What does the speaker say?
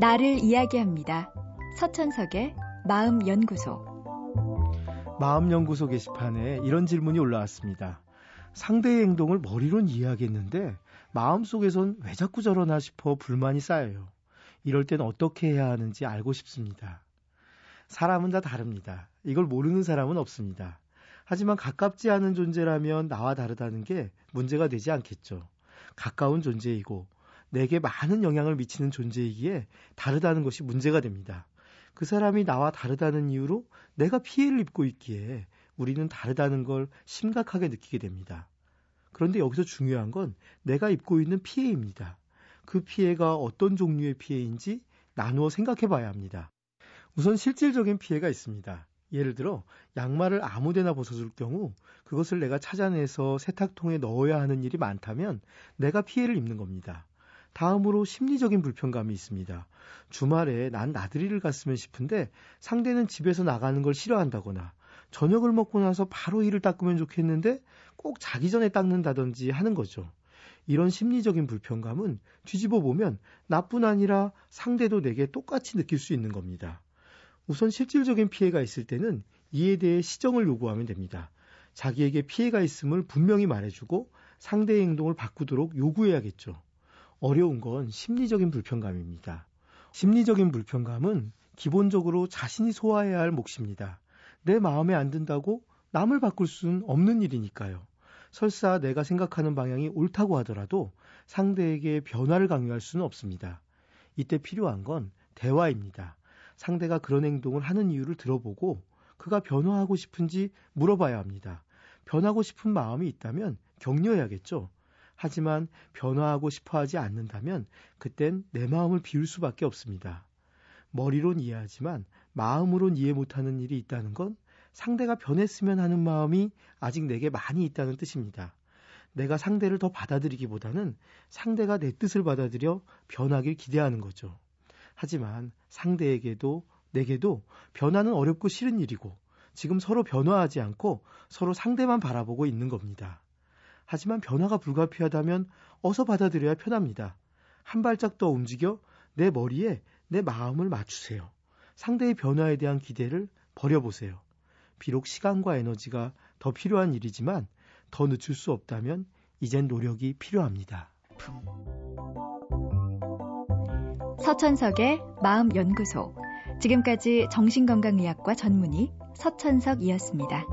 나를 이야기합니다. 서천석의 마음연구소. 마음연구소 게시판에 이런 질문이 올라왔습니다. 상대의 행동을 머리론 이해하겠는데 마음속에선 왜 자꾸 저러나 싶어 불만이 쌓여요. 이럴 땐 어떻게 해야 하는지 알고 싶습니다. 사람은 다 다릅니다. 이걸 모르는 사람은 없습니다. 하지만 가깝지 않은 존재라면 나와 다르다는 게 문제가 되지 않겠죠. 가까운 존재이고 내게 많은 영향을 미치는 존재이기에 다르다는 것이 문제가 됩니다. 그 사람이 나와 다르다는 이유로 내가 피해를 입고 있기에 우리는 다르다는 걸 심각하게 느끼게 됩니다. 그런데 여기서 중요한 건 내가 입고 있는 피해입니다. 그 피해가 어떤 종류의 피해인지 나누어 생각해 봐야 합니다. 우선 실질적인 피해가 있습니다. 예를 들어 양말을 아무데나 벗어줄 경우 그것을 내가 찾아내서 세탁통에 넣어야 하는 일이 많다면 내가 피해를 입는 겁니다. 다음으로 심리적인 불편감이 있습니다. 주말에 난 나들이를 갔으면 싶은데 상대는 집에서 나가는 걸 싫어한다거나 저녁을 먹고 나서 바로 이를 닦으면 좋겠는데 꼭 자기 전에 닦는다든지 하는 거죠. 이런 심리적인 불편감은 뒤집어 보면 나뿐 아니라 상대도 내게 똑같이 느낄 수 있는 겁니다. 우선 실질적인 피해가 있을 때는 이에 대해 시정을 요구하면 됩니다. 자기에게 피해가 있음을 분명히 말해주고 상대의 행동을 바꾸도록 요구해야겠죠. 어려운 건 심리적인 불편감입니다. 심리적인 불편감은 기본적으로 자신이 소화해야 할 몫입니다. 내 마음에 안 든다고 남을 바꿀 수는 없는 일이니까요. 설사 내가 생각하는 방향이 옳다고 하더라도 상대에게 변화를 강요할 수는 없습니다. 이때 필요한 건 대화입니다. 상대가 그런 행동을 하는 이유를 들어보고 그가 변화하고 싶은지 물어봐야 합니다. 변하고 싶은 마음이 있다면 격려해야겠죠. 하지만 변화하고 싶어 하지 않는다면 그땐 내 마음을 비울 수밖에 없습니다. 머리론 이해하지만 마음으론 이해 못하는 일이 있다는 건 상대가 변했으면 하는 마음이 아직 내게 많이 있다는 뜻입니다. 내가 상대를 더 받아들이기보다는 상대가 내 뜻을 받아들여 변하길 기대하는 거죠. 하지만 상대에게도 내게도 변화는 어렵고 싫은 일이고 지금 서로 변화하지 않고 서로 상대만 바라보고 있는 겁니다. 하지만 변화가 불가피하다면 어서 받아들여야 편합니다. 한 발짝 더 움직여 내 머리에 내 마음을 맞추세요. 상대의 변화에 대한 기대를 버려보세요. 비록 시간과 에너지가 더 필요한 일이지만 더 늦출 수 없다면 이젠 노력이 필요합니다. 서천석의 마음연구소. 지금까지 정신건강의학과 전문의 서천석이었습니다.